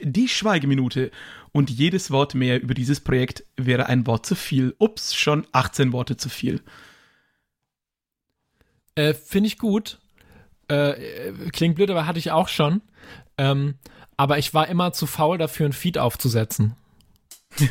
Die Schweigeminute. Und jedes Wort mehr über dieses Projekt wäre ein Wort zu viel. Ups, schon 18 Worte zu viel. Äh, Finde ich gut. Äh, klingt blöd, aber hatte ich auch schon. Ähm, aber ich war immer zu faul dafür, ein Feed aufzusetzen.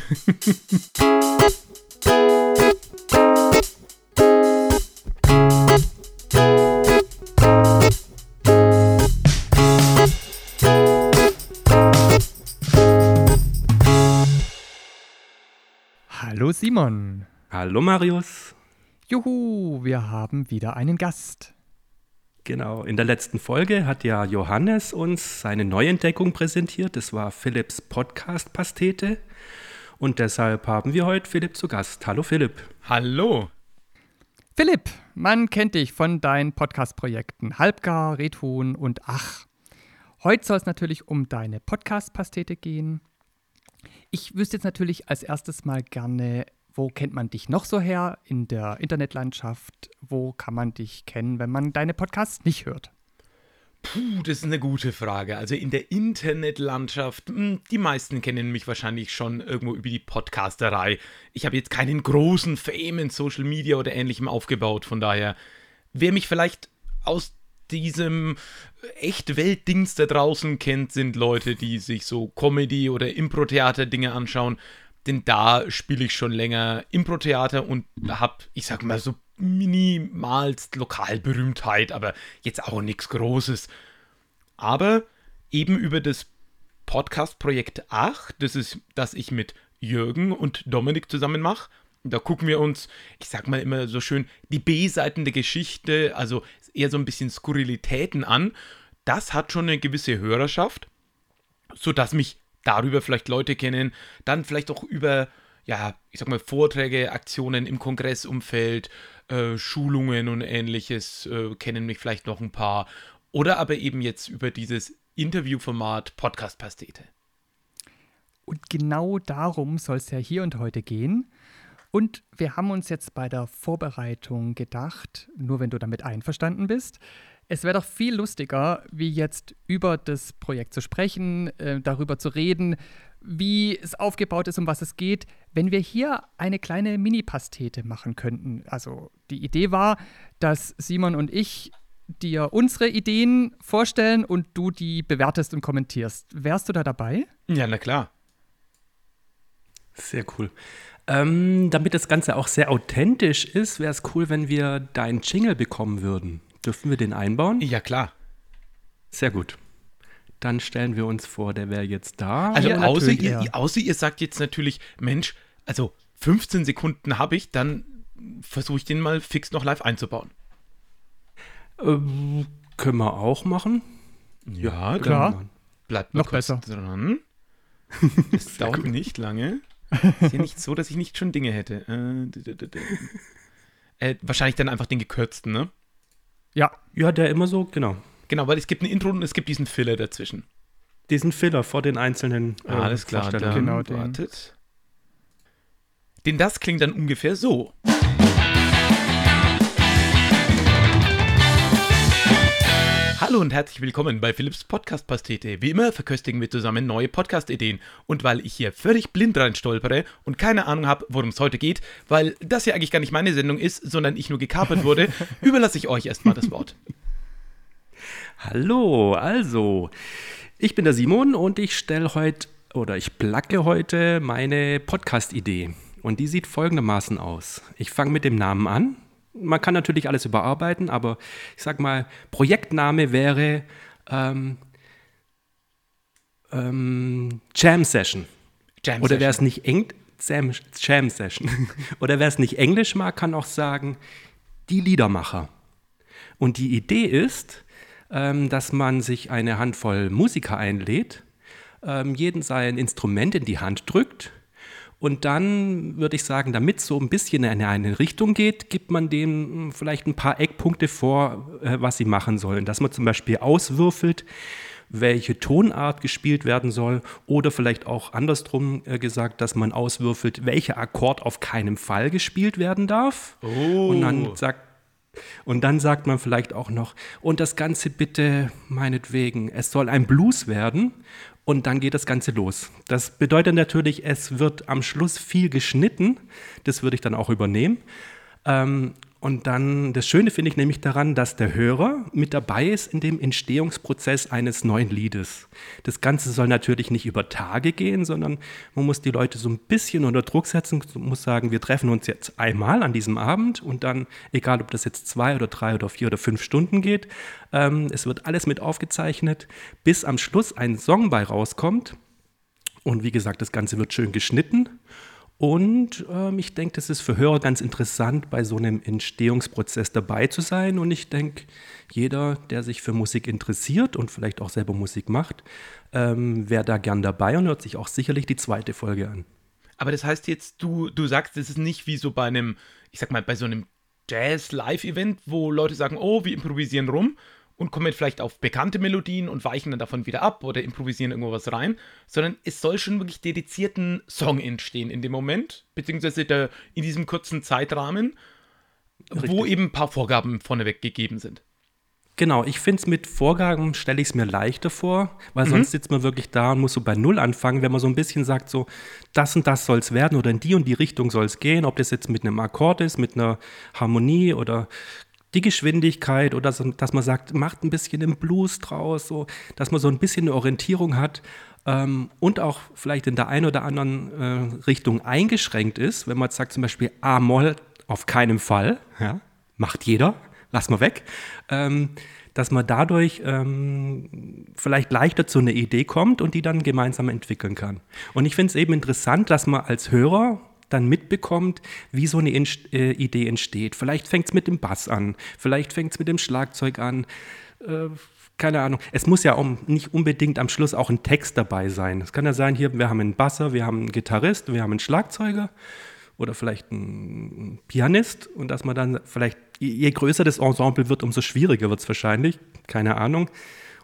Simon. Hallo Marius. Juhu, wir haben wieder einen Gast. Genau, in der letzten Folge hat ja Johannes uns seine Neuentdeckung präsentiert. Das war Philipps Podcast-Pastete. Und deshalb haben wir heute Philipp zu Gast. Hallo Philipp. Hallo. Philipp, man kennt dich von deinen Podcast-Projekten Halbgar, Redhuhn und Ach. Heute soll es natürlich um deine Podcast-Pastete gehen. Ich wüsste jetzt natürlich als erstes mal gerne, wo kennt man dich noch so her in der Internetlandschaft? Wo kann man dich kennen, wenn man deine Podcasts nicht hört? Puh, das ist eine gute Frage. Also in der Internetlandschaft, hm, die meisten kennen mich wahrscheinlich schon irgendwo über die Podcasterei. Ich habe jetzt keinen großen Fame in Social Media oder ähnlichem aufgebaut, von daher, wer mich vielleicht aus diesem Echt-Welt-Dings da draußen kennt, sind Leute, die sich so Comedy- oder Impro-Theater-Dinge anschauen. Denn da spiele ich schon länger Impro-Theater und habe, ich sag mal, so minimalst Lokalberühmtheit, aber jetzt auch nichts Großes. Aber eben über das Podcast-Projekt 8, das ist, das ich mit Jürgen und Dominik zusammen mache. Da gucken wir uns, ich sag mal immer so schön, die B-Seiten der Geschichte, also eher so ein bisschen Skurrilitäten an. Das hat schon eine gewisse Hörerschaft, sodass mich darüber vielleicht Leute kennen, dann vielleicht auch über, ja, ich sag mal, Vorträge, Aktionen im Kongressumfeld, äh, Schulungen und ähnliches äh, kennen mich vielleicht noch ein paar. Oder aber eben jetzt über dieses Interviewformat Podcast Pastete. Und genau darum soll es ja hier und heute gehen. Und wir haben uns jetzt bei der Vorbereitung gedacht, nur wenn du damit einverstanden bist, es wäre doch viel lustiger, wie jetzt über das Projekt zu sprechen, äh, darüber zu reden, wie es aufgebaut ist, um was es geht, wenn wir hier eine kleine Mini-Pastete machen könnten. Also die Idee war, dass Simon und ich dir unsere Ideen vorstellen und du die bewertest und kommentierst. Wärst du da dabei? Ja, na klar. Sehr cool. Ähm, damit das Ganze auch sehr authentisch ist, wäre es cool, wenn wir deinen Jingle bekommen würden. Dürfen wir den einbauen? Ja, klar. Sehr gut. Dann stellen wir uns vor, der wäre jetzt da. Also Ja, außer ihr, ja. außer ihr sagt jetzt natürlich, Mensch, also 15 Sekunden habe ich, dann versuche ich den mal fix noch live einzubauen. Ähm, können wir auch machen? Ja, klar. Dann- Bleibt Noch besser. dran. Es dauert nicht lange. Ist ja nicht so, dass ich nicht schon Dinge hätte. Äh, äh, wahrscheinlich dann einfach den gekürzten, ne? Ja, Ja, der immer so, genau. Genau, weil es gibt ein Intro und es gibt diesen Filler dazwischen. Diesen Filler vor den einzelnen äh, Alles klar, dann Genau den. wartet. Denn das klingt dann ungefähr so. Hallo und herzlich willkommen bei Philips Podcast Pastete. Wie immer verköstigen wir zusammen neue Podcast-Ideen. Und weil ich hier völlig blind rein stolpere und keine Ahnung habe, worum es heute geht, weil das ja eigentlich gar nicht meine Sendung ist, sondern ich nur gekapert wurde, überlasse ich euch erstmal das Wort. Hallo, also, ich bin der Simon und ich stelle heute oder ich placke heute meine Podcast-Idee. Und die sieht folgendermaßen aus. Ich fange mit dem Namen an. Man kann natürlich alles überarbeiten, aber ich sag mal, Projektname wäre ähm, ähm, Jam Session. Jam Oder wer es nicht eng Jam, Jam Session. Oder wer es nicht Englisch mag, kann auch sagen, die Liedermacher. Und die Idee ist, ähm, dass man sich eine Handvoll Musiker einlädt, ähm, jeden sein Instrument in die Hand drückt und dann würde ich sagen, damit es so ein bisschen in eine Richtung geht, gibt man denen mh, vielleicht ein paar Eckpunkte vor, äh, was sie machen sollen. Dass man zum Beispiel auswürfelt, welche Tonart gespielt werden soll oder vielleicht auch andersrum äh, gesagt, dass man auswürfelt, welcher Akkord auf keinen Fall gespielt werden darf. Oh. Und dann sagt und dann sagt man vielleicht auch noch, und das Ganze bitte meinetwegen, es soll ein Blues werden und dann geht das Ganze los. Das bedeutet natürlich, es wird am Schluss viel geschnitten. Das würde ich dann auch übernehmen. Ähm, und dann, das Schöne finde ich nämlich daran, dass der Hörer mit dabei ist in dem Entstehungsprozess eines neuen Liedes. Das Ganze soll natürlich nicht über Tage gehen, sondern man muss die Leute so ein bisschen unter Druck setzen, muss sagen, wir treffen uns jetzt einmal an diesem Abend und dann, egal ob das jetzt zwei oder drei oder vier oder fünf Stunden geht, ähm, es wird alles mit aufgezeichnet, bis am Schluss ein Song bei rauskommt. Und wie gesagt, das Ganze wird schön geschnitten und ähm, ich denke, das ist für Hörer ganz interessant, bei so einem Entstehungsprozess dabei zu sein. Und ich denke, jeder, der sich für Musik interessiert und vielleicht auch selber Musik macht, ähm, wäre da gern dabei und hört sich auch sicherlich die zweite Folge an. Aber das heißt jetzt, du, du sagst, das ist nicht wie so bei einem, ich sag mal, bei so einem Jazz-Live-Event, wo Leute sagen, oh, wir improvisieren rum, und kommen vielleicht auf bekannte Melodien und weichen dann davon wieder ab oder improvisieren irgendwo was rein, sondern es soll schon wirklich dedizierten Song entstehen in dem Moment, beziehungsweise der, in diesem kurzen Zeitrahmen, Richtig. wo eben ein paar Vorgaben vorneweg gegeben sind. Genau, ich finde es mit Vorgaben stelle ich es mir leichter vor, weil mhm. sonst sitzt man wirklich da und muss so bei Null anfangen, wenn man so ein bisschen sagt, so das und das soll es werden oder in die und die Richtung soll es gehen, ob das jetzt mit einem Akkord ist, mit einer Harmonie oder die Geschwindigkeit oder so, dass man sagt, macht ein bisschen den Blues draus, so, dass man so ein bisschen eine Orientierung hat ähm, und auch vielleicht in der einen oder anderen äh, Richtung eingeschränkt ist, wenn man sagt zum Beispiel A-Moll auf keinen Fall, ja, macht jeder, lass mal weg, ähm, dass man dadurch ähm, vielleicht leichter zu einer Idee kommt und die dann gemeinsam entwickeln kann. Und ich finde es eben interessant, dass man als Hörer dann mitbekommt, wie so eine Inst äh, Idee entsteht. Vielleicht fängt es mit dem Bass an, vielleicht fängt es mit dem Schlagzeug an. Äh, keine Ahnung. Es muss ja um, nicht unbedingt am Schluss auch ein Text dabei sein. Es kann ja sein, hier, wir haben einen Basser, wir haben einen Gitarrist, wir haben einen Schlagzeuger oder vielleicht einen Pianist und dass man dann vielleicht, je größer das Ensemble wird, umso schwieriger wird es wahrscheinlich, keine Ahnung.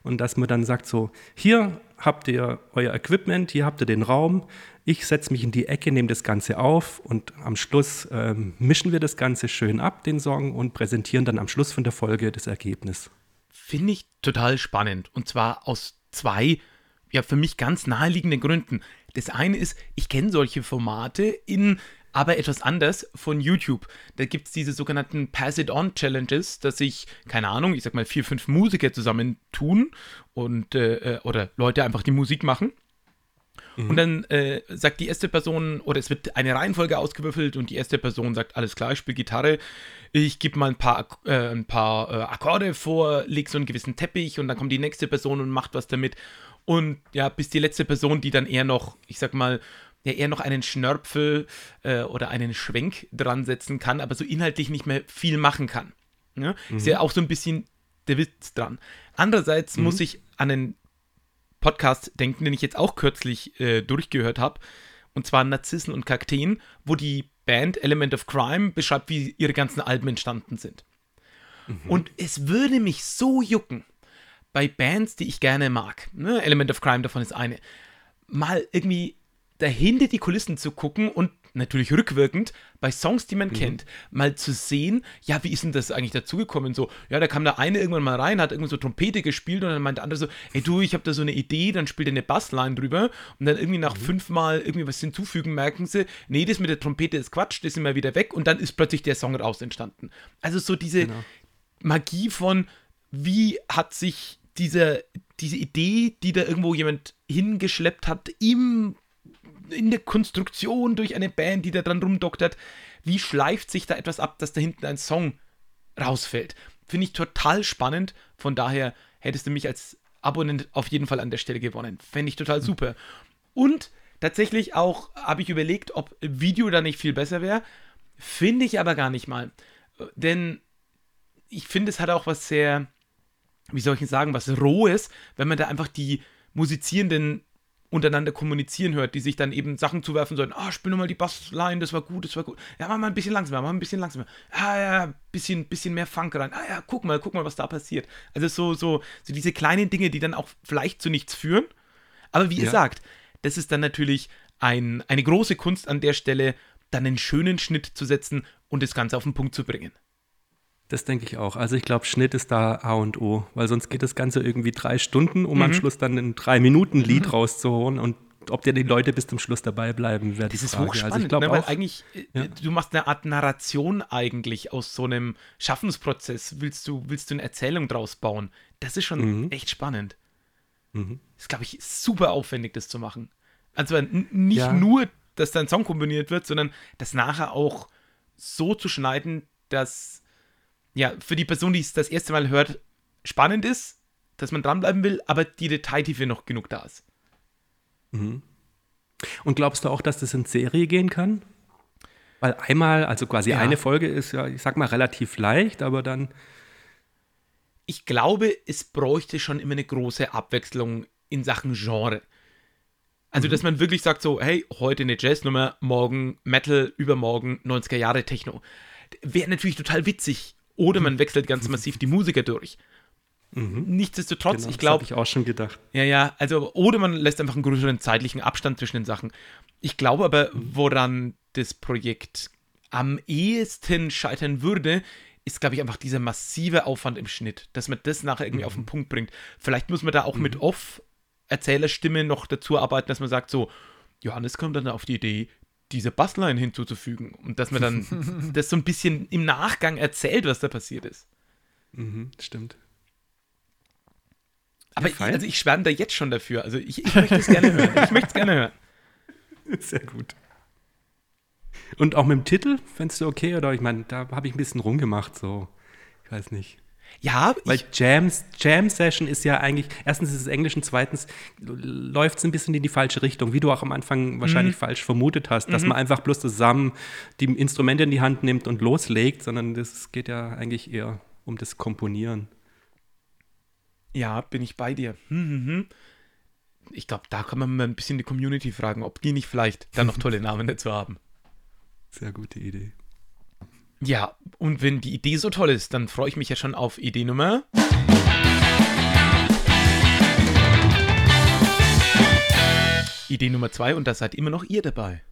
Und dass man dann sagt so, hier habt ihr euer Equipment, hier habt ihr den Raum, ich setze mich in die Ecke, nehme das Ganze auf und am Schluss ähm, mischen wir das Ganze schön ab, den Song, und präsentieren dann am Schluss von der Folge das Ergebnis. Finde ich total spannend. Und zwar aus zwei, ja, für mich ganz naheliegenden Gründen. Das eine ist, ich kenne solche Formate in aber etwas anders von YouTube. Da gibt es diese sogenannten Pass-It-On-Challenges, dass sich, keine Ahnung, ich sag mal, vier, fünf Musiker zusammentun und äh, äh oder Leute einfach die Musik machen Mhm. Und dann äh, sagt die erste Person, oder es wird eine Reihenfolge ausgewürfelt und die erste Person sagt, alles klar, ich spiele Gitarre, ich gebe mal ein paar, äh, ein paar äh, Akkorde vor, leg so einen gewissen Teppich und dann kommt die nächste Person und macht was damit. Und ja, bis die letzte Person, die dann eher noch, ich sag mal, ja, eher noch einen Schnörpfel äh, oder einen Schwenk dran setzen kann, aber so inhaltlich nicht mehr viel machen kann. Ja? Mhm. Ist ja auch so ein bisschen der Witz dran. Andererseits mhm. muss ich an einen Podcast denken, den ich jetzt auch kürzlich äh, durchgehört habe. Und zwar Narzissen und Kakteen, wo die Band Element of Crime beschreibt, wie ihre ganzen Alben entstanden sind. Mhm. Und es würde mich so jucken, bei Bands, die ich gerne mag, ne, Element of Crime davon ist eine, mal irgendwie dahinter die Kulissen zu gucken und natürlich rückwirkend bei Songs, die man mhm. kennt, mal zu sehen, ja, wie ist denn das eigentlich dazugekommen? So, ja, da kam der eine irgendwann mal rein, hat irgendwie so Trompete gespielt und dann meinte der andere so, ey du, ich habe da so eine Idee, dann spielt er eine Bassline drüber und dann irgendwie nach mhm. fünfmal irgendwie was hinzufügen, merken sie, nee, das mit der Trompete ist Quatsch, das ist immer wieder weg und dann ist plötzlich der Song raus entstanden. Also so diese genau. Magie von, wie hat sich diese, diese Idee, die da irgendwo jemand hingeschleppt hat, im in der Konstruktion durch eine Band, die da dran rumdoktert, wie schleift sich da etwas ab, dass da hinten ein Song rausfällt. Finde ich total spannend. Von daher hättest du mich als Abonnent auf jeden Fall an der Stelle gewonnen. Fände ich total super. Und tatsächlich auch habe ich überlegt, ob Video da nicht viel besser wäre. Finde ich aber gar nicht mal. Denn ich finde, es hat auch was sehr, wie soll ich sagen, was Rohes, wenn man da einfach die Musizierenden untereinander kommunizieren hört, die sich dann eben Sachen zuwerfen sollen. Ah, spiel nochmal die Bassline, das war gut, das war gut. Ja, mach mal ein bisschen langsamer, mach mal ein bisschen langsamer. Ah, ja, bisschen, bisschen mehr Funk rein. Ah, ja, guck mal, guck mal, was da passiert. Also so, so, so diese kleinen Dinge, die dann auch vielleicht zu nichts führen. Aber wie ja. ihr sagt, das ist dann natürlich ein, eine große Kunst an der Stelle, dann einen schönen Schnitt zu setzen und das Ganze auf den Punkt zu bringen. Das denke ich auch. Also ich glaube, Schnitt ist da A und O, weil sonst geht das Ganze irgendwie drei Stunden, um mhm. am Schluss dann ein Drei-Minuten-Lied mhm. rauszuholen und ob dir die Leute bis zum Schluss dabei bleiben, wäre die Das ist Frage. hochspannend, also ich glaube ne, weil eigentlich, äh, ja. du machst eine Art Narration eigentlich aus so einem Schaffensprozess, willst du, willst du eine Erzählung draus bauen. Das ist schon mhm. echt spannend. Mhm. Ist, glaube ich, super aufwendig, das zu machen. Also nicht ja. nur, dass dein Song kombiniert wird, sondern das nachher auch so zu schneiden, dass ja, für die Person, die es das erste Mal hört, spannend ist, dass man dranbleiben will, aber die Detailtiefe noch genug da ist. Mhm. Und glaubst du auch, dass das in Serie gehen kann? Weil einmal, also quasi ja. eine Folge ist ja, ich sag mal, relativ leicht, aber dann. Ich glaube, es bräuchte schon immer eine große Abwechslung in Sachen Genre. Also, mhm. dass man wirklich sagt, so, hey, heute eine Jazznummer, morgen Metal, übermorgen 90er Jahre Techno. Wäre natürlich total witzig. Oder man wechselt ganz massiv die Musiker durch. Mhm. Nichtsdestotrotz, genau, ich glaube. habe ich auch schon gedacht. Ja, ja, also, oder man lässt einfach einen größeren zeitlichen Abstand zwischen den Sachen. Ich glaube aber, mhm. woran das Projekt am ehesten scheitern würde, ist, glaube ich, einfach dieser massive Aufwand im Schnitt, dass man das nachher irgendwie mhm. auf den Punkt bringt. Vielleicht muss man da auch mhm. mit Off-Erzählerstimme noch dazu arbeiten, dass man sagt, so, Johannes kommt dann auf die Idee, diese Bassline hinzuzufügen und dass man dann das so ein bisschen im Nachgang erzählt, was da passiert ist. Mhm, stimmt. Aber ja, ich, also ich schwärme da jetzt schon dafür. Also ich, ich möchte es gerne hören. Ich möchte es gerne hören. Sehr gut. Und auch mit dem Titel, fändest du okay? Oder ich meine, da habe ich ein bisschen rumgemacht, so. Ich weiß nicht. Ja, weil Jam, Jam Session ist ja eigentlich, erstens ist es Englisch und zweitens läuft es ein bisschen in die falsche Richtung, wie du auch am Anfang wahrscheinlich mhm. falsch vermutet hast, dass mhm. man einfach bloß zusammen die Instrumente in die Hand nimmt und loslegt, sondern das geht ja eigentlich eher um das Komponieren. Ja, bin ich bei dir. Hm, hm, hm. Ich glaube, da kann man mal ein bisschen die Community fragen, ob die nicht vielleicht dann noch tolle Namen dazu haben. Sehr gute Idee. Ja, und wenn die Idee so toll ist, dann freue ich mich ja schon auf Idee Nummer. Idee Nummer zwei und da seid immer noch ihr dabei.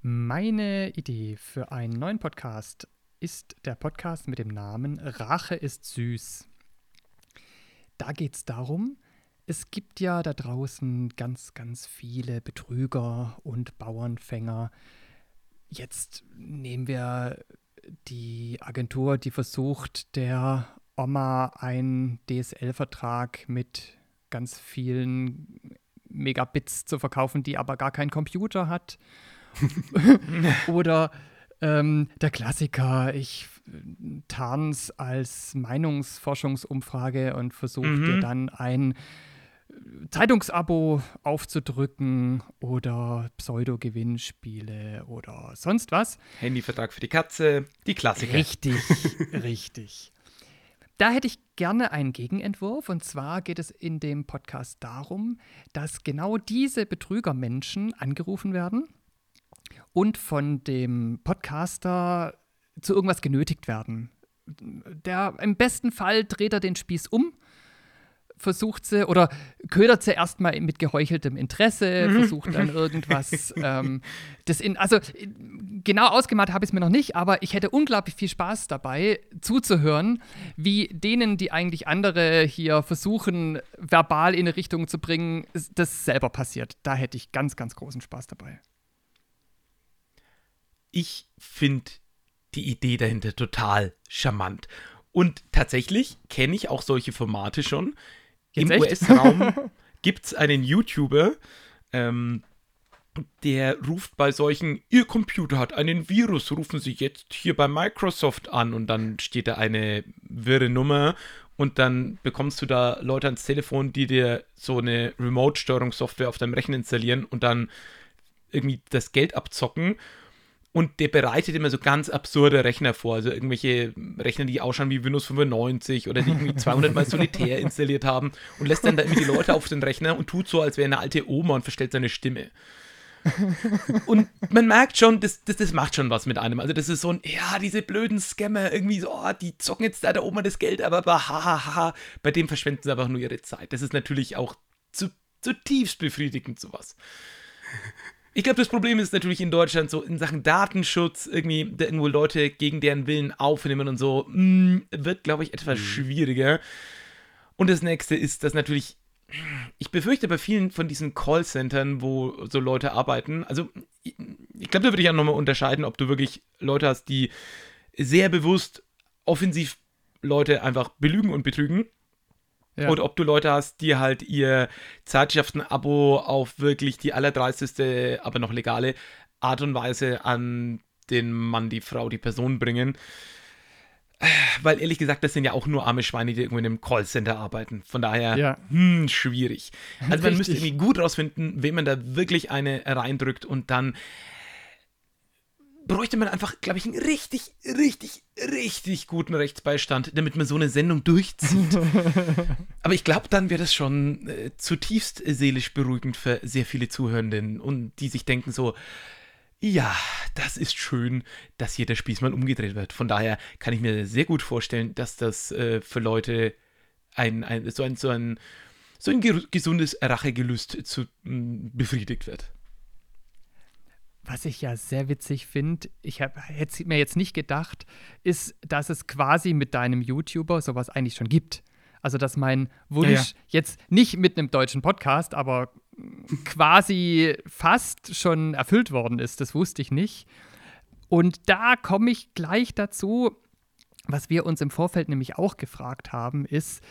Meine Idee für einen neuen Podcast ist der Podcast mit dem Namen Rache ist süß. Da geht es darum, es gibt ja da draußen ganz, ganz viele Betrüger und Bauernfänger. Jetzt nehmen wir die Agentur, die versucht, der Oma einen DSL-Vertrag mit ganz vielen Megabits zu verkaufen, die aber gar keinen Computer hat. Oder ähm, der Klassiker, ich tarn's als Meinungsforschungsumfrage und versuche mhm. dir dann ein Zeitungsabo aufzudrücken oder Pseudo-Gewinnspiele oder sonst was. Handyvertrag für die Katze, die Klassiker. Richtig, richtig. Da hätte ich gerne einen Gegenentwurf. Und zwar geht es in dem Podcast darum, dass genau diese Betrügermenschen angerufen werden und von dem Podcaster zu irgendwas genötigt werden. Der im besten Fall dreht er den Spieß um, versucht sie oder ködert sie erstmal mit geheucheltem Interesse, mhm. versucht dann irgendwas. ähm, das in, also genau ausgemalt habe ich es mir noch nicht, aber ich hätte unglaublich viel Spaß dabei, zuzuhören, wie denen, die eigentlich andere hier versuchen, verbal in eine Richtung zu bringen, das selber passiert. Da hätte ich ganz, ganz großen Spaß dabei ich finde die Idee dahinter total charmant. Und tatsächlich kenne ich auch solche Formate schon. Jetzt Im US-Raum gibt es einen YouTuber, ähm, der ruft bei solchen, Ihr Computer hat einen Virus, rufen Sie jetzt hier bei Microsoft an. Und dann steht da eine wirre Nummer. Und dann bekommst du da Leute ans Telefon, die dir so eine Remote-Steuerungssoftware auf deinem Rechner installieren und dann irgendwie das Geld abzocken und der bereitet immer so ganz absurde Rechner vor, also irgendwelche Rechner, die ausschauen wie Windows 95 oder die irgendwie 200 Mal Solitär installiert haben und lässt dann da irgendwie die Leute auf den Rechner und tut so, als wäre eine alte Oma und verstellt seine Stimme. und man merkt schon, das, das, das macht schon was mit einem. Also das ist so ein, ja, diese blöden Scammer, irgendwie so, oh, die zocken jetzt da, da oben das Geld, aber, aber hahaha, ha, ha. bei dem verschwenden sie einfach nur ihre Zeit. Das ist natürlich auch zu, zutiefst befriedigend, sowas. Ich glaube, das Problem ist natürlich in Deutschland so in Sachen Datenschutz, irgendwie da irgendwo Leute gegen deren Willen aufnehmen und so, mh, wird, glaube ich, etwas schwieriger. Und das nächste ist, dass natürlich, ich befürchte bei vielen von diesen Callcentern, wo so Leute arbeiten, also ich, ich glaube, da würde ich auch nochmal unterscheiden, ob du wirklich Leute hast, die sehr bewusst offensiv Leute einfach belügen und betrügen. Ja. Oder ob du Leute hast, die halt ihr Zeitschriften-Abo auf wirklich die allerdreisteste, aber noch legale Art und Weise an den Mann, die Frau, die Person bringen. Weil ehrlich gesagt, das sind ja auch nur arme Schweine, die irgendwo in einem Callcenter arbeiten. Von daher, Ja. hm, schwierig. Also man müsste irgendwie gut rausfinden, wem man da wirklich eine reindrückt und dann bräuchte man einfach, glaube ich, einen richtig, richtig, richtig guten Rechtsbeistand, damit man so eine Sendung durchzieht. Aber ich glaube, dann wäre das schon äh, zutiefst seelisch beruhigend für sehr viele Zuhörenden und die sich denken so, ja, das ist schön, dass hier der Spieß mal umgedreht wird. Von daher kann ich mir sehr gut vorstellen, dass das äh, für Leute ein, ein, so ein, so ein, so ein ge- gesundes Rachegelüst zu, mh, befriedigt wird. Was ich ja sehr witzig finde, ich hätte mir jetzt nicht gedacht, ist, dass es quasi mit deinem YouTuber sowas eigentlich schon gibt. Also, dass mein Wunsch Ja, ja. jetzt nicht mit einem deutschen Podcast, aber quasi fast schon erfüllt worden ist, das wusste ich nicht. Und da komme ich gleich dazu, was wir uns im Vorfeld nämlich auch gefragt haben, ist,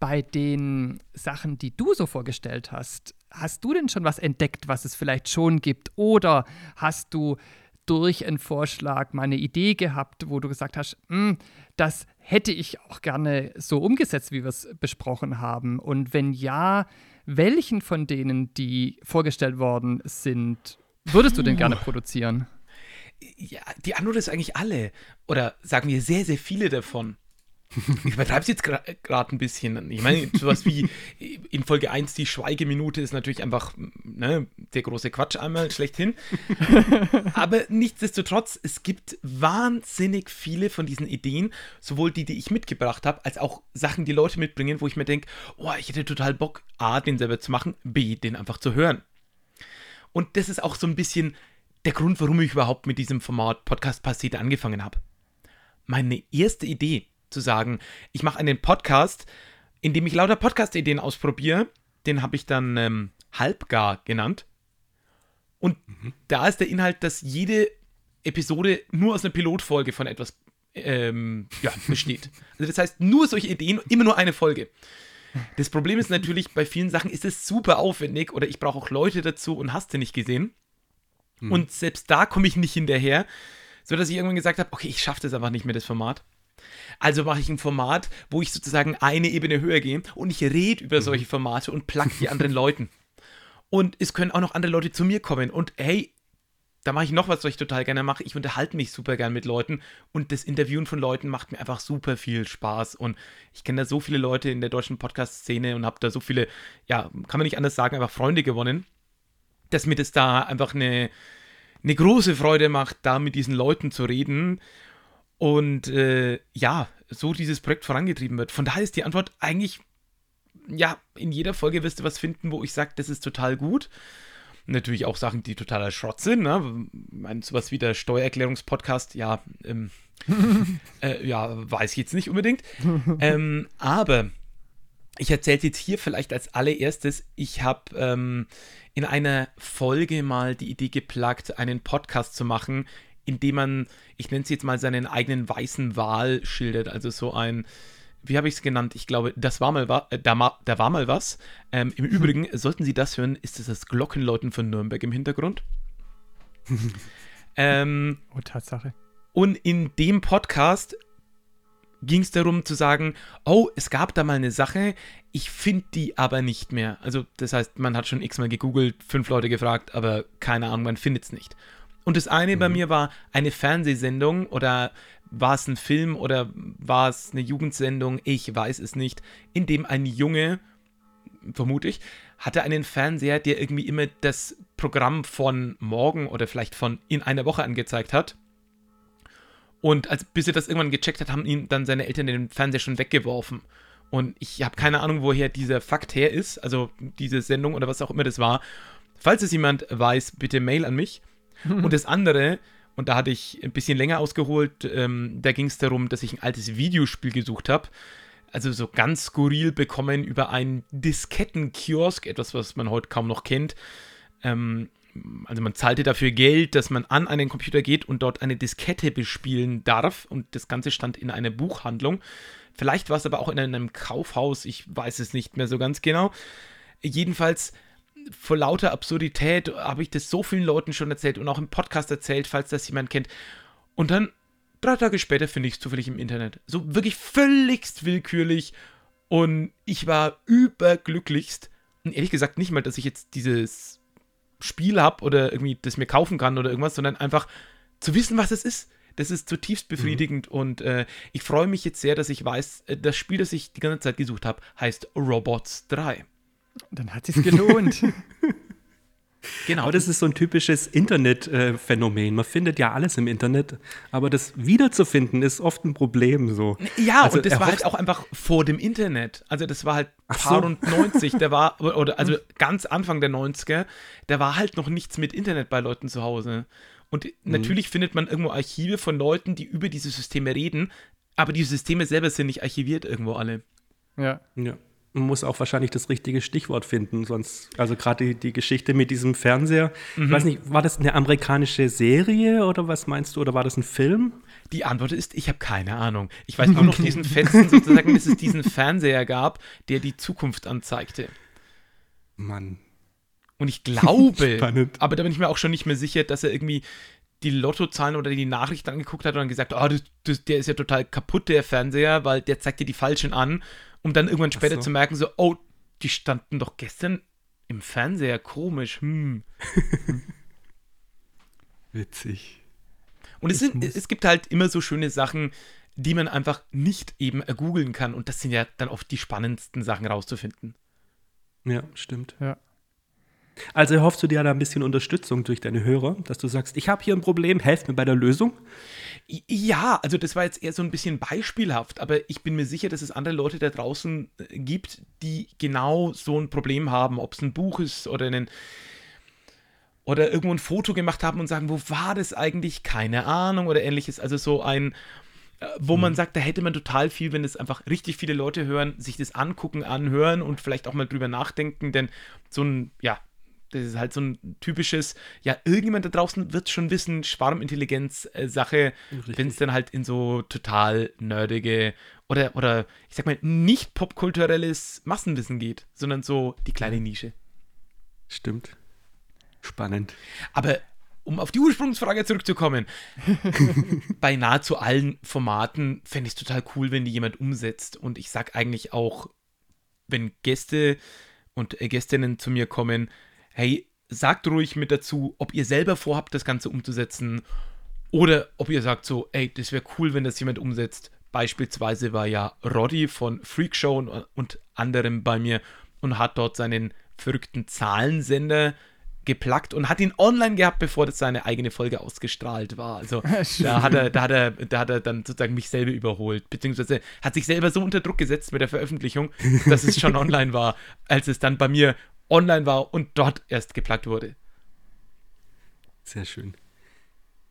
bei den Sachen, die du so vorgestellt hast, hast du denn schon was entdeckt, was es vielleicht schon gibt? Oder hast du durch einen Vorschlag mal eine Idee gehabt, wo du gesagt hast, "Hm, das hätte ich auch gerne so umgesetzt, wie wir es besprochen haben? Und wenn ja, welchen von denen, die vorgestellt worden sind, würdest du denn gerne produzieren? Ja, die Antwort ist eigentlich alle. Oder sagen wir sehr, sehr viele davon. Ich übertreibe es jetzt gerade ein bisschen. Ich meine, sowas wie in Folge 1 die Schweigeminute ist natürlich einfach ne, der große Quatsch einmal schlechthin. Aber nichtsdestotrotz, es gibt wahnsinnig viele von diesen Ideen, sowohl die, die ich mitgebracht habe, als auch Sachen, die Leute mitbringen, wo ich mir denke, oh, ich hätte total Bock, A, den selber zu machen, B, den einfach zu hören. Und das ist auch so ein bisschen der Grund, warum ich überhaupt mit diesem Format Podcast Pastete angefangen habe. Meine erste Idee, zu sagen, ich mache einen Podcast, in dem ich lauter Podcast-Ideen ausprobiere, den habe ich dann ähm, halbgar genannt. Und da ist der Inhalt, dass jede Episode nur aus einer Pilotfolge von etwas ähm, ja, besteht. Also das heißt, nur solche Ideen, immer nur eine Folge. Das Problem ist natürlich, bei vielen Sachen ist es super aufwendig oder ich brauche auch Leute dazu und hast du nicht gesehen. Und selbst da komme ich nicht hinterher, sodass ich irgendwann gesagt habe, okay, ich schaffe das einfach nicht mehr, das Format. Also mache ich ein Format, wo ich sozusagen eine Ebene höher gehe und ich rede über solche Formate und plug die anderen Leuten. Und es können auch noch andere Leute zu mir kommen. Und hey, da mache ich noch was, was ich total gerne mache. Ich unterhalte mich super gern mit Leuten und das Interviewen von Leuten macht mir einfach super viel Spaß. Und ich kenne da so viele Leute in der deutschen Podcast-Szene und habe da so viele, ja, kann man nicht anders sagen, einfach Freunde gewonnen, dass mir das da einfach eine, eine große Freude macht, da mit diesen Leuten zu reden und äh, ja, so dieses Projekt vorangetrieben wird. Von daher ist die Antwort eigentlich, ja, in jeder Folge wirst du was finden, wo ich sage, das ist total gut. Natürlich auch Sachen, die totaler Schrott sind. Ne? Meine, sowas wie der Steuererklärungspodcast, ja, ähm, äh, ja, weiß ich jetzt nicht unbedingt. ähm, aber ich erzähle jetzt hier vielleicht als allererstes, ich habe ähm, in einer Folge mal die Idee geplagt, einen Podcast zu machen, in dem man, ich nenne es jetzt mal, seinen eigenen weißen Wal schildert. Also so ein, wie habe ich es genannt? Ich glaube, das war mal was, äh, da, da war mal was. Ähm, Im Übrigen, sollten Sie das hören, ist es das Glockenläuten von Nürnberg im Hintergrund. ähm, Oh, Tatsache. und in dem Podcast ging es darum zu sagen, oh, es gab da mal eine Sache, ich finde die aber nicht mehr. Also das heißt, man hat schon x-mal gegoogelt, fünf Leute gefragt, aber keine Ahnung, man findet es nicht. Und das eine bei mir war eine Fernsehsendung oder war es ein Film oder war es eine Jugendsendung, ich weiß es nicht, in dem ein Junge, vermute ich, hatte einen Fernseher, der irgendwie immer das Programm von morgen oder vielleicht von in einer Woche angezeigt hat. Und als, bis er das irgendwann gecheckt hat, haben ihn dann seine Eltern den Fernseher schon weggeworfen. Und ich habe keine Ahnung, woher dieser Fakt her ist, also diese Sendung oder was auch immer das war. Falls es jemand weiß, bitte Mail an mich. Und das andere, und da hatte ich ein bisschen länger ausgeholt, ähm, da ging es darum, dass ich ein altes Videospiel gesucht habe. Also so ganz skurril bekommen über einen Diskettenkiosk, etwas, was man heute kaum noch kennt. Ähm, also man zahlte dafür Geld, dass man an einen Computer geht und dort eine Diskette bespielen darf. Und das Ganze stand in einer Buchhandlung. Vielleicht war es aber auch in einem Kaufhaus, ich weiß es nicht mehr so ganz genau. Jedenfalls vor lauter Absurdität habe ich das so vielen Leuten schon erzählt und auch im Podcast erzählt, falls das jemand kennt. Und dann, drei Tage später, finde ich es zufällig im Internet. So wirklich völligst willkürlich. Und ich war überglücklichst. Und ehrlich gesagt nicht mal, dass ich jetzt dieses Spiel habe oder irgendwie das mir kaufen kann oder irgendwas, sondern einfach zu wissen, was es ist. Das ist zutiefst befriedigend mhm. und äh, ich freue mich jetzt sehr, dass ich weiß, äh, das Spiel, das ich die ganze Zeit gesucht habe, heißt Robots 3. Dann hat sich's gelohnt. Genau. Aber das ist so ein typisches Internetphänomen. Man findet ja alles im Internet, aber das wiederzufinden ist oft ein Problem so. Ja, also und das war halt auch einfach vor dem Internet. Also das war halt paar so. und 90, der war, oder also ganz Anfang der 90er, da war halt noch nichts mit Internet bei Leuten zu Hause. Und mhm. natürlich findet man irgendwo Archive von Leuten, die über diese Systeme reden, aber die Systeme selber sind nicht archiviert irgendwo alle. Ja. Ja man muss auch wahrscheinlich das richtige Stichwort finden, sonst, also gerade die, die Geschichte mit diesem Fernseher. Mhm. Ich weiß nicht, war das eine amerikanische Serie oder was meinst du, oder war das ein Film? Die Antwort ist, ich habe keine Ahnung. Ich weiß nur noch diesen festen sozusagen, dass es diesen Fernseher gab, der die Zukunft anzeigte. Mann. Und ich glaube, aber da bin ich mir auch schon nicht mehr sicher, dass er irgendwie die Lottozahlen oder die Nachrichten angeguckt hat und dann gesagt, oh, das, das, der ist ja total kaputt, der Fernseher, weil der zeigt dir die falschen an um dann irgendwann später so. zu merken, so, oh, die standen doch gestern im Fernseher, komisch, hm. Witzig. Und es, sind, es gibt halt immer so schöne Sachen, die man einfach nicht eben googeln kann. Und das sind ja dann oft die spannendsten Sachen rauszufinden. Ja, stimmt. Ja. Also hoffst du dir da ein bisschen Unterstützung durch deine Hörer, dass du sagst, ich habe hier ein Problem, helft mir bei der Lösung? Ja, also das war jetzt eher so ein bisschen beispielhaft, aber ich bin mir sicher, dass es andere Leute da draußen äh, gibt, die genau so ein Problem haben, ob es ein Buch ist oder einen oder irgendwo ein Foto gemacht haben und sagen, wo war das eigentlich? Keine Ahnung oder ähnliches. Also so ein, äh, wo man sagt, da hätte man total viel, wenn es einfach richtig viele Leute hören, sich das angucken, anhören und vielleicht auch mal drüber nachdenken, denn so ein, ja, das ist halt so ein typisches, ja, irgendjemand da draußen wird schon wissen, Schwarmintelligenz-Sache, wenn es dann halt in so total nerdige oder, oder ich sag mal, nicht popkulturelles Massenwissen geht, sondern so die kleine Nische. Stimmt. Spannend. Aber um auf die Ursprungsfrage zurückzukommen, bei nahezu allen Formaten fände ich es total cool, wenn die jemand umsetzt. Und ich sag eigentlich auch, wenn Gäste und äh, Gästinnen zu mir kommen, hey, sagt ruhig mit dazu, ob ihr selber vorhabt, das Ganze umzusetzen oder ob ihr sagt so, ey, das wäre cool, wenn das jemand umsetzt. Beispielsweise war ja Roddy von Freakshow und, und anderem bei mir und hat dort seinen verrückten Zahlensender geplackt und hat ihn online gehabt, bevor das seine eigene Folge ausgestrahlt war. Also da hat er, da hat er, da hat er dann sozusagen mich selber überholt, beziehungsweise hat sich selber so unter Druck gesetzt mit der Veröffentlichung, dass es schon online war, als es dann bei mir online war und dort erst geplagt wurde. Sehr schön.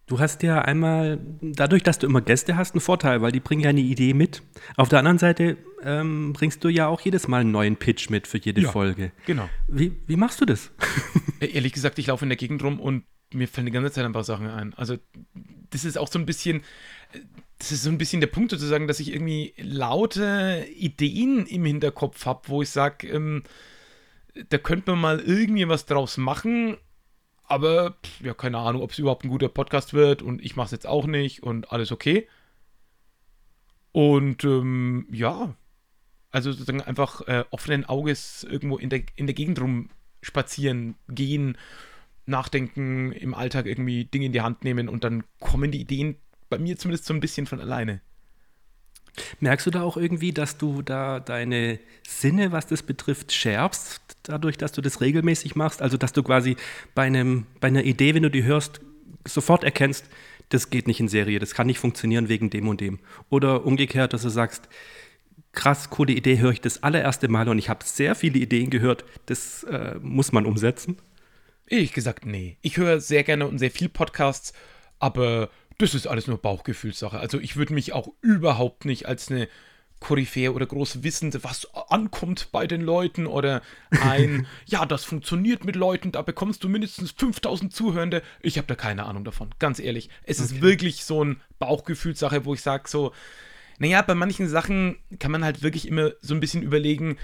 Du hast ja einmal, dadurch, dass du immer Gäste hast, einen Vorteil, weil die bringen ja eine Idee mit. Auf der anderen Seite ähm, bringst du ja auch jedes Mal einen neuen Pitch mit für jede ja, Folge. Genau. Wie, wie machst du das? Äh, ehrlich gesagt, ich laufe in der Gegend rum und mir fallen die ganze Zeit ein paar Sachen ein. Also, das ist auch so ein bisschen, das ist so ein bisschen der Punkt sozusagen, dass ich irgendwie laute Ideen im Hinterkopf habe, wo ich sage, ähm, da könnte man mal irgendwie was draus machen, aber pff, ja, keine Ahnung, ob es überhaupt ein guter Podcast wird und ich mache es jetzt auch nicht und alles okay. Und ähm, ja, also sozusagen einfach äh, offenen Auges irgendwo in der, in der Gegend rum spazieren, gehen, nachdenken, im Alltag irgendwie Dinge in die Hand nehmen und dann kommen die Ideen bei mir zumindest so ein bisschen von alleine. Merkst du da auch irgendwie, dass du da deine Sinne, was das betrifft, schärfst, dadurch, dass du das regelmäßig machst? Also, dass du quasi bei, einem, bei einer Idee, wenn du die hörst, sofort erkennst, das geht nicht in Serie, das kann nicht funktionieren wegen dem und dem. Oder umgekehrt, dass du sagst, krass, coole Idee, höre ich das allererste Mal und ich habe sehr viele Ideen gehört, das äh, muss man umsetzen. Ehrlich gesagt, nee. Ich höre sehr gerne und sehr viel Podcasts, aber das ist alles nur Bauchgefühlssache. Also ich würde mich auch überhaupt nicht als eine Koryphäe oder groß Wissende, was ankommt bei den Leuten oder ein, ja, das funktioniert mit Leuten, da bekommst du mindestens 5000 Zuhörende. Ich habe da keine Ahnung davon, ganz ehrlich. Es okay. ist wirklich so ein Bauchgefühlssache, wo ich sage so, naja, bei manchen Sachen kann man halt wirklich immer so ein bisschen überlegen,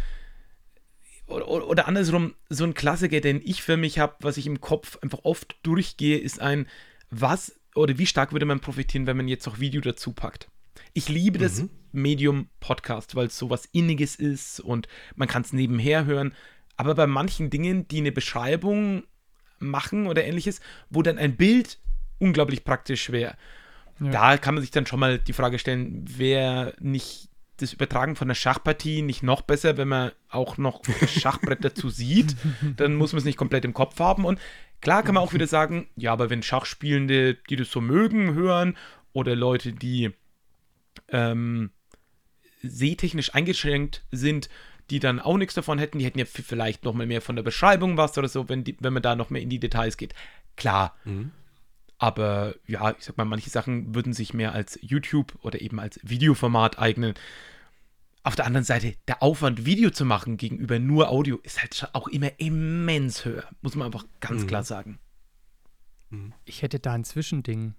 oder, oder andersrum, so ein Klassiker, den ich für mich habe, was ich im Kopf einfach oft durchgehe, ist ein, was oder wie stark würde man profitieren, wenn man jetzt auch Video dazu packt. Ich liebe das mhm. Medium Podcast, weil es so was Inniges ist und man kann es nebenher hören. Aber bei manchen Dingen, die eine Beschreibung machen oder ähnliches, wo dann ein Bild unglaublich praktisch wäre, ja. da kann man sich dann schon mal die Frage stellen, wäre nicht das Übertragen von einer Schachpartie nicht noch besser, wenn man auch noch das Schachbrett dazu sieht, dann muss man es nicht komplett im Kopf haben. Und klar kann man auch wieder sagen, ja, aber wenn Schachspielende, die das so mögen, hören oder Leute, die ähm, sehtechnisch eingeschränkt sind, die dann auch nichts davon hätten. Die hätten ja vielleicht noch mal mehr von der Beschreibung was oder so, wenn, die, wenn man da noch mehr in die Details geht. Klar. Mhm. Aber ja, ich sag mal, manche Sachen würden sich mehr als YouTube oder eben als Videoformat eignen. Auf der anderen Seite, der Aufwand, Video zu machen gegenüber nur Audio, ist halt auch immer immens höher. Muss man einfach ganz mhm. klar sagen. Mhm. Ich hätte da ein Zwischending.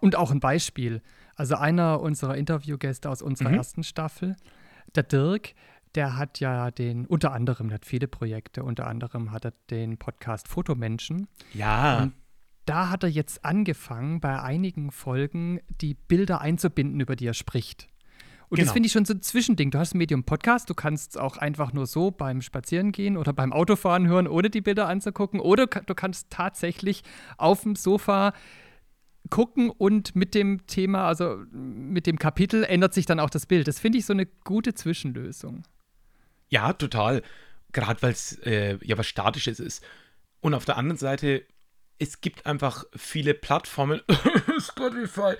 Und auch ein Beispiel. Also einer unserer Interviewgäste aus unserer mhm. ersten Staffel, der Dirk, der hat ja den, unter anderem, der hat viele Projekte, unter anderem hat er den Podcast Fotomenschen. Ja. Und da hat er jetzt angefangen, bei einigen Folgen die Bilder einzubinden, über die er spricht. Und genau. das finde ich schon so ein Zwischending. Du hast ein Medium Podcast, du kannst es auch einfach nur so beim Spazierengehen oder beim Autofahren hören, ohne die Bilder anzugucken. Oder du kannst tatsächlich auf dem Sofa gucken und mit dem Thema, also mit dem Kapitel, ändert sich dann auch das Bild. Das finde ich so eine gute Zwischenlösung. Ja, total. Gerade weil es äh, ja was Statisches ist. Und auf der anderen Seite, es gibt einfach viele Plattformen, Spotify,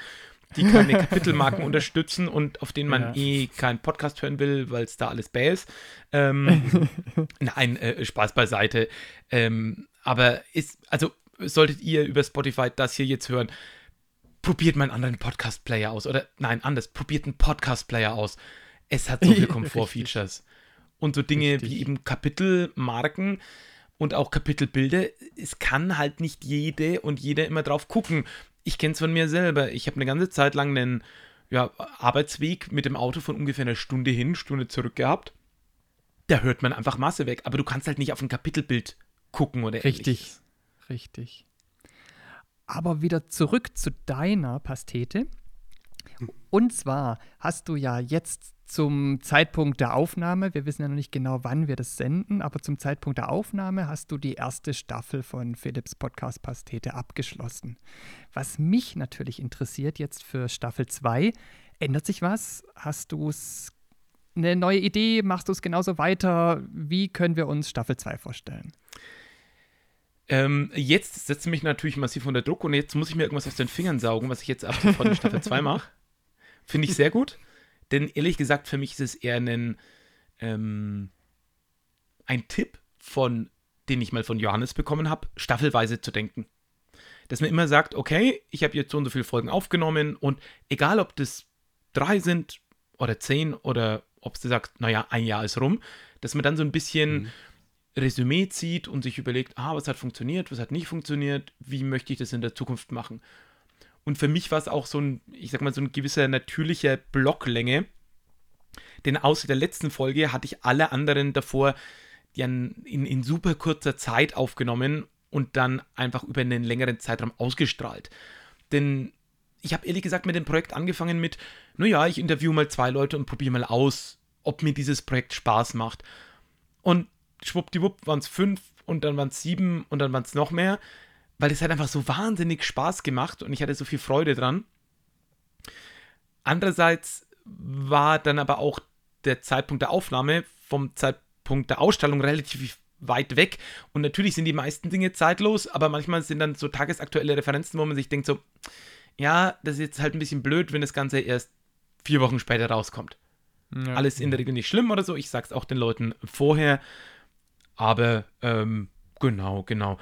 die keine Kapitelmarken unterstützen und auf denen man ja. eh keinen Podcast hören will, weil es da alles bäh ist. Ähm, nein, äh, Spaß beiseite. Ähm, aber ist, also solltet ihr über Spotify das hier jetzt hören, probiert mal einen anderen Podcast-Player aus. Oder nein, anders, probiert einen Podcast-Player aus. Es hat so viele Komfort-Features. Und so Dinge Richtig. wie eben Kapitelmarken und auch Kapitelbilder. Es kann halt nicht jede und jeder immer drauf gucken. Ich kenne es von mir selber. Ich habe eine ganze Zeit lang einen ja, Arbeitsweg mit dem Auto von ungefähr einer Stunde hin, Stunde zurück gehabt. Da hört man einfach Masse weg. Aber du kannst halt nicht auf ein Kapitelbild gucken oder Richtig. Ähnliches. Richtig. Aber wieder zurück zu deiner Pastete. Und zwar hast du ja jetzt zum Zeitpunkt der Aufnahme, wir wissen ja noch nicht genau, wann wir das senden, aber zum Zeitpunkt der Aufnahme hast du die erste Staffel von Philips Podcast Pastete abgeschlossen. Was mich natürlich interessiert jetzt für Staffel 2, ändert sich was? Hast du eine neue Idee? Machst du es genauso weiter? Wie können wir uns Staffel 2 vorstellen? Ähm, jetzt setzt mich natürlich massiv unter Druck und jetzt muss ich mir irgendwas aus den Fingern saugen, was ich jetzt ab von Staffel 2 mache. Finde ich sehr gut. Denn ehrlich gesagt, für mich ist es eher ein, ähm, ein Tipp, von, den ich mal von Johannes bekommen habe, staffelweise zu denken. Dass man immer sagt, okay, ich habe jetzt so und so viele Folgen aufgenommen und egal ob das drei sind oder zehn oder ob du sagst, naja, ein Jahr ist rum, dass man dann so ein bisschen mhm Resümee zieht und sich überlegt, ah, was hat funktioniert, was hat nicht funktioniert, wie möchte ich das in der Zukunft machen. Und für mich war es auch so ein, ich sag mal, so ein gewisser natürlicher Blocklänge. Denn außer der letzten Folge hatte ich alle anderen davor in, in, in super kurzer Zeit aufgenommen und dann einfach über einen längeren Zeitraum ausgestrahlt. Denn ich habe ehrlich gesagt mit dem Projekt angefangen mit, naja, ich interviewe mal zwei Leute und probiere mal aus, ob mir dieses Projekt Spaß macht. Und schwuppdiwupp waren es fünf und dann waren es sieben und dann waren es noch mehr, weil es hat einfach so wahnsinnig Spaß gemacht und ich hatte so viel Freude dran. Andererseits war dann aber auch der Zeitpunkt der Aufnahme vom Zeitpunkt der Ausstellung relativ weit weg. Und natürlich sind die meisten Dinge zeitlos, aber manchmal sind dann so tagesaktuelle Referenzen, wo man sich denkt so, ja, das ist jetzt halt ein bisschen blöd, wenn das Ganze erst vier Wochen später rauskommt. Ja. Alles in der Regel nicht schlimm oder so. Ich sag's auch den Leuten vorher. Aber ähm, Genau, genau.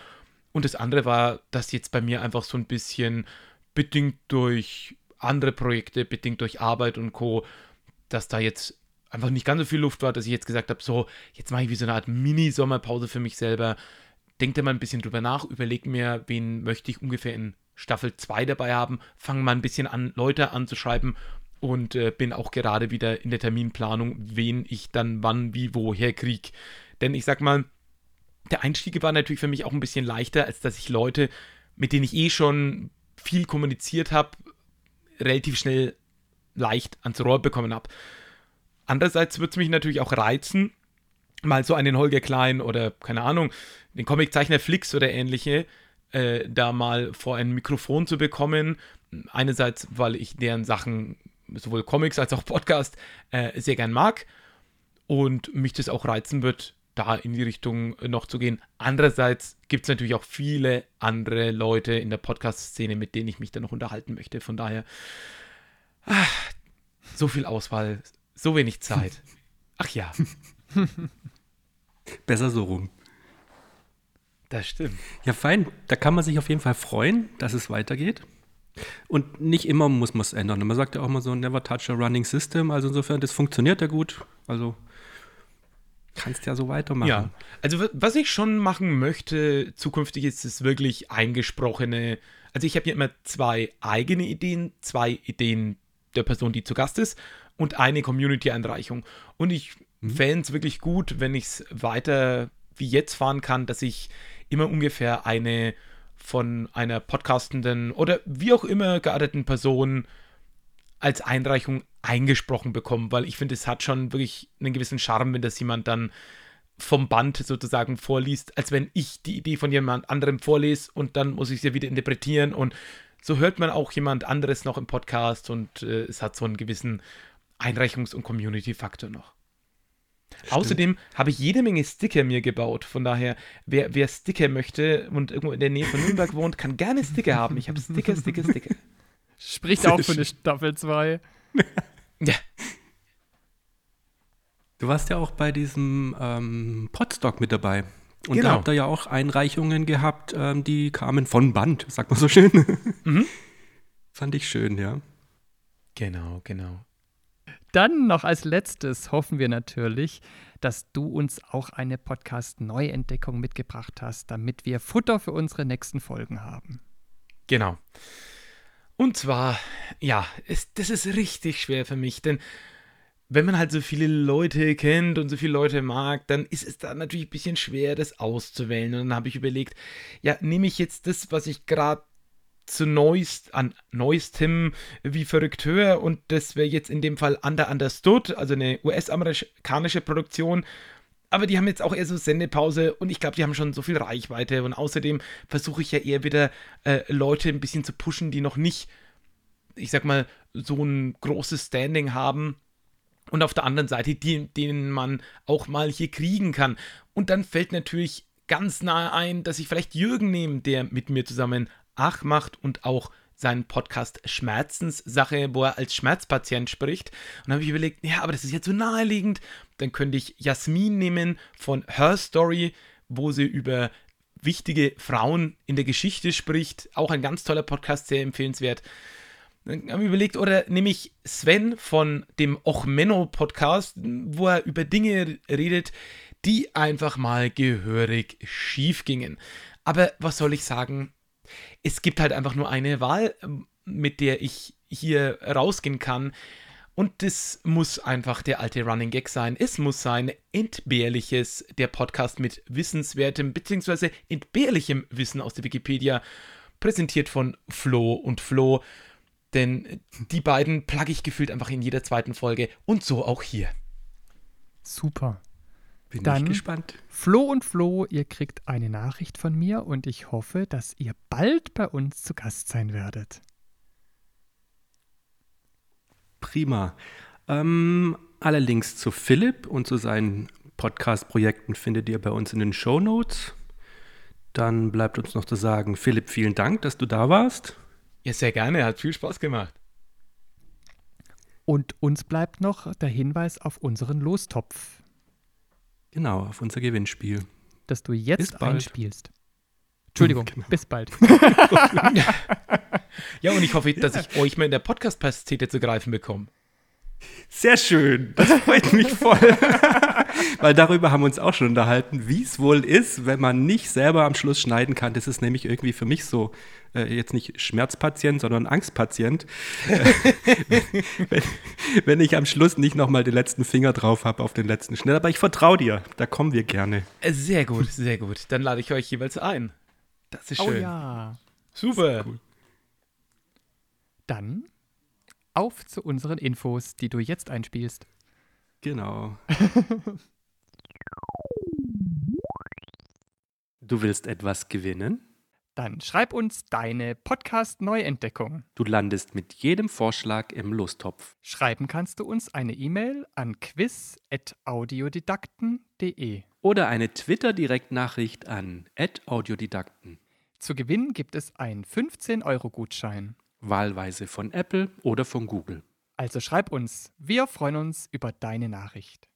Und das andere war, dass jetzt bei mir einfach so ein bisschen bedingt durch andere Projekte, bedingt durch Arbeit und Co., dass da jetzt einfach nicht ganz so viel Luft war, dass ich jetzt gesagt habe, so, jetzt mache ich wie so eine Art Mini-Sommerpause für mich selber. Denkt mal ein bisschen drüber nach, überlegt mir, wen möchte ich ungefähr in Staffel 2 dabei haben, fange mal ein bisschen an, Leute anzuschreiben und äh, bin auch gerade wieder in der Terminplanung, wen ich dann wann, wie, woher kriege. Denn ich sag mal, der Einstieg war natürlich für mich auch ein bisschen leichter, als dass ich Leute, mit denen ich eh schon viel kommuniziert habe, relativ schnell leicht ans Rohr bekommen habe. Andererseits wird es mich natürlich auch reizen, mal so einen Holger Klein oder keine Ahnung, den Comiczeichner Flix oder ähnliche, äh, da mal vor ein Mikrofon zu bekommen. Einerseits, weil ich deren Sachen, sowohl Comics als auch Podcast, äh, sehr gern mag und mich das auch reizen wird, da in die Richtung noch zu gehen. Andererseits gibt es natürlich auch viele andere Leute in der Podcast-Szene, mit denen ich mich dann noch unterhalten möchte. Von daher, ach, so viel Auswahl, so wenig Zeit. Ach ja. Besser so rum. Das stimmt. Ja, fein. Da kann man sich auf jeden Fall freuen, dass es weitergeht. Und nicht immer muss man es ändern. Man sagt ja auch mal so, never touch a running system. Also insofern, das funktioniert ja gut. Also kannst ja so weitermachen. Ja, also was ich schon machen möchte zukünftig ist es wirklich eingesprochene. Also ich habe hier immer zwei eigene Ideen, zwei Ideen der Person, die zu Gast ist und eine Community-Einreichung. Und ich mhm. fände es wirklich gut, wenn ich es weiter wie jetzt fahren kann, dass ich immer ungefähr eine von einer podcastenden oder wie auch immer gearteten Person als Einreichung eingesprochen bekomme, weil ich finde, es hat schon wirklich einen gewissen Charme, wenn das jemand dann vom Band sozusagen vorliest, als wenn ich die Idee von jemand anderem vorlese und dann muss ich sie wieder interpretieren und so hört man auch jemand anderes noch im Podcast und äh, es hat so einen gewissen Einreichungs- und Community-Faktor noch. Stimmt. Außerdem habe ich jede Menge Sticker mir gebaut. Von daher, wer, wer Sticker möchte und irgendwo in der Nähe von Nürnberg wohnt, kann gerne Sticker haben. Ich habe Sticker, Sticker, Sticker. Spricht Sehr auch für eine Staffel 2. ja. Du warst ja auch bei diesem ähm, Podstock mit dabei. Und genau. da habt ihr ja auch Einreichungen gehabt, ähm, die kamen von Band, sagt man so schön. Mhm. Fand ich schön, ja. Genau, genau. Dann noch als letztes hoffen wir natürlich, dass du uns auch eine Podcast-Neuentdeckung mitgebracht hast, damit wir Futter für unsere nächsten Folgen haben. Genau. Und zwar, ja, es, das ist richtig schwer für mich, denn wenn man halt so viele Leute kennt und so viele Leute mag, dann ist es da natürlich ein bisschen schwer, das auszuwählen. Und dann habe ich überlegt, ja, nehme ich jetzt das, was ich gerade zu neuest, an neuestem wie verrückt höre und das wäre jetzt in dem Fall Under Understood, also eine US-amerikanische Produktion. Aber die haben jetzt auch eher so Sendepause und ich glaube, die haben schon so viel Reichweite und außerdem versuche ich ja eher wieder äh, Leute ein bisschen zu pushen, die noch nicht, ich sag mal, so ein großes Standing haben und auf der anderen Seite, die, denen man auch mal hier kriegen kann. Und dann fällt natürlich ganz nahe ein, dass ich vielleicht Jürgen nehme, der mit mir zusammen Ach macht und auch seinen Podcast Schmerzenssache, wo er als Schmerzpatient spricht. Und habe ich überlegt, ja, aber das ist jetzt so naheliegend. Dann könnte ich Jasmin nehmen von Her Story, wo sie über wichtige Frauen in der Geschichte spricht. Auch ein ganz toller Podcast, sehr empfehlenswert. Dann habe ich überlegt, oder nehme ich Sven von dem Ochmenno Podcast, wo er über Dinge redet, die einfach mal gehörig schief gingen. Aber was soll ich sagen? es gibt halt einfach nur eine Wahl, mit der ich hier rausgehen kann. Und das muss einfach der alte Running Gag sein. Es muss sein entbehrliches, der Podcast mit wissenswertem bzw. entbehrlichem Wissen aus der Wikipedia, präsentiert von Flo und Flo. Denn die beiden plugge ich gefühlt einfach in jeder zweiten Folge und so auch hier. Super. Bin Dann, ich gespannt. Flo und Flo, ihr kriegt eine Nachricht von mir und ich hoffe, dass ihr bald bei uns zu Gast sein werdet. Prima. Ähm, alle Links zu Philipp und zu seinen Podcast-Projekten findet ihr bei uns in den Show Notes. Dann bleibt uns noch zu sagen, Philipp, vielen Dank, dass du da warst. Ja, sehr gerne, hat viel Spaß gemacht. Und uns bleibt noch der Hinweis auf unseren Lostopf. Genau, auf unser Gewinnspiel. das du jetzt einspielst. Entschuldigung, Genau. bis bald. Ja, und ich hoffe, dass ich euch mal in der Podcast-Pastete zu greifen bekomme. Sehr schön, das freut mich voll. Weil darüber haben wir uns auch schon unterhalten, wie es wohl ist, wenn man nicht selber am Schluss schneiden kann. Das ist nämlich irgendwie für mich so, äh, jetzt nicht Schmerzpatient, sondern Angstpatient. wenn, wenn ich am Schluss nicht nochmal den letzten Finger drauf habe auf den letzten Schnitt. Aber ich vertraue dir, da kommen wir gerne. Äh, Sehr gut, sehr gut. Dann lade ich euch jeweils ein. Das ist Oh schön. ja. Super. Dann auf zu unseren Infos, die du jetzt einspielst. Genau. Du willst etwas gewinnen? Dann schreib uns deine Podcast-Neuentdeckung. Du landest mit jedem Vorschlag im Lostopf. Schreiben kannst du uns eine E-Mail an quiz.audiodidakten.de. Oder eine Twitter-Direktnachricht an @audiodidakten. Zu gewinnen gibt es einen 15-Euro-Gutschein. Wahlweise von Apple oder von Google. Also schreib uns. Wir freuen uns über deine Nachricht.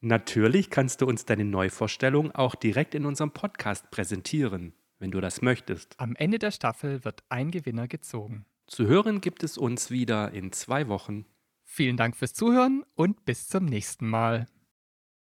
Natürlich kannst du uns deine Neuvorstellung auch direkt in unserem Podcast präsentieren, wenn du das möchtest. Am Ende der Staffel wird ein Gewinner gezogen. Zu hören gibt es uns wieder in zwei Wochen. Vielen Dank fürs Zuhören und bis zum nächsten Mal.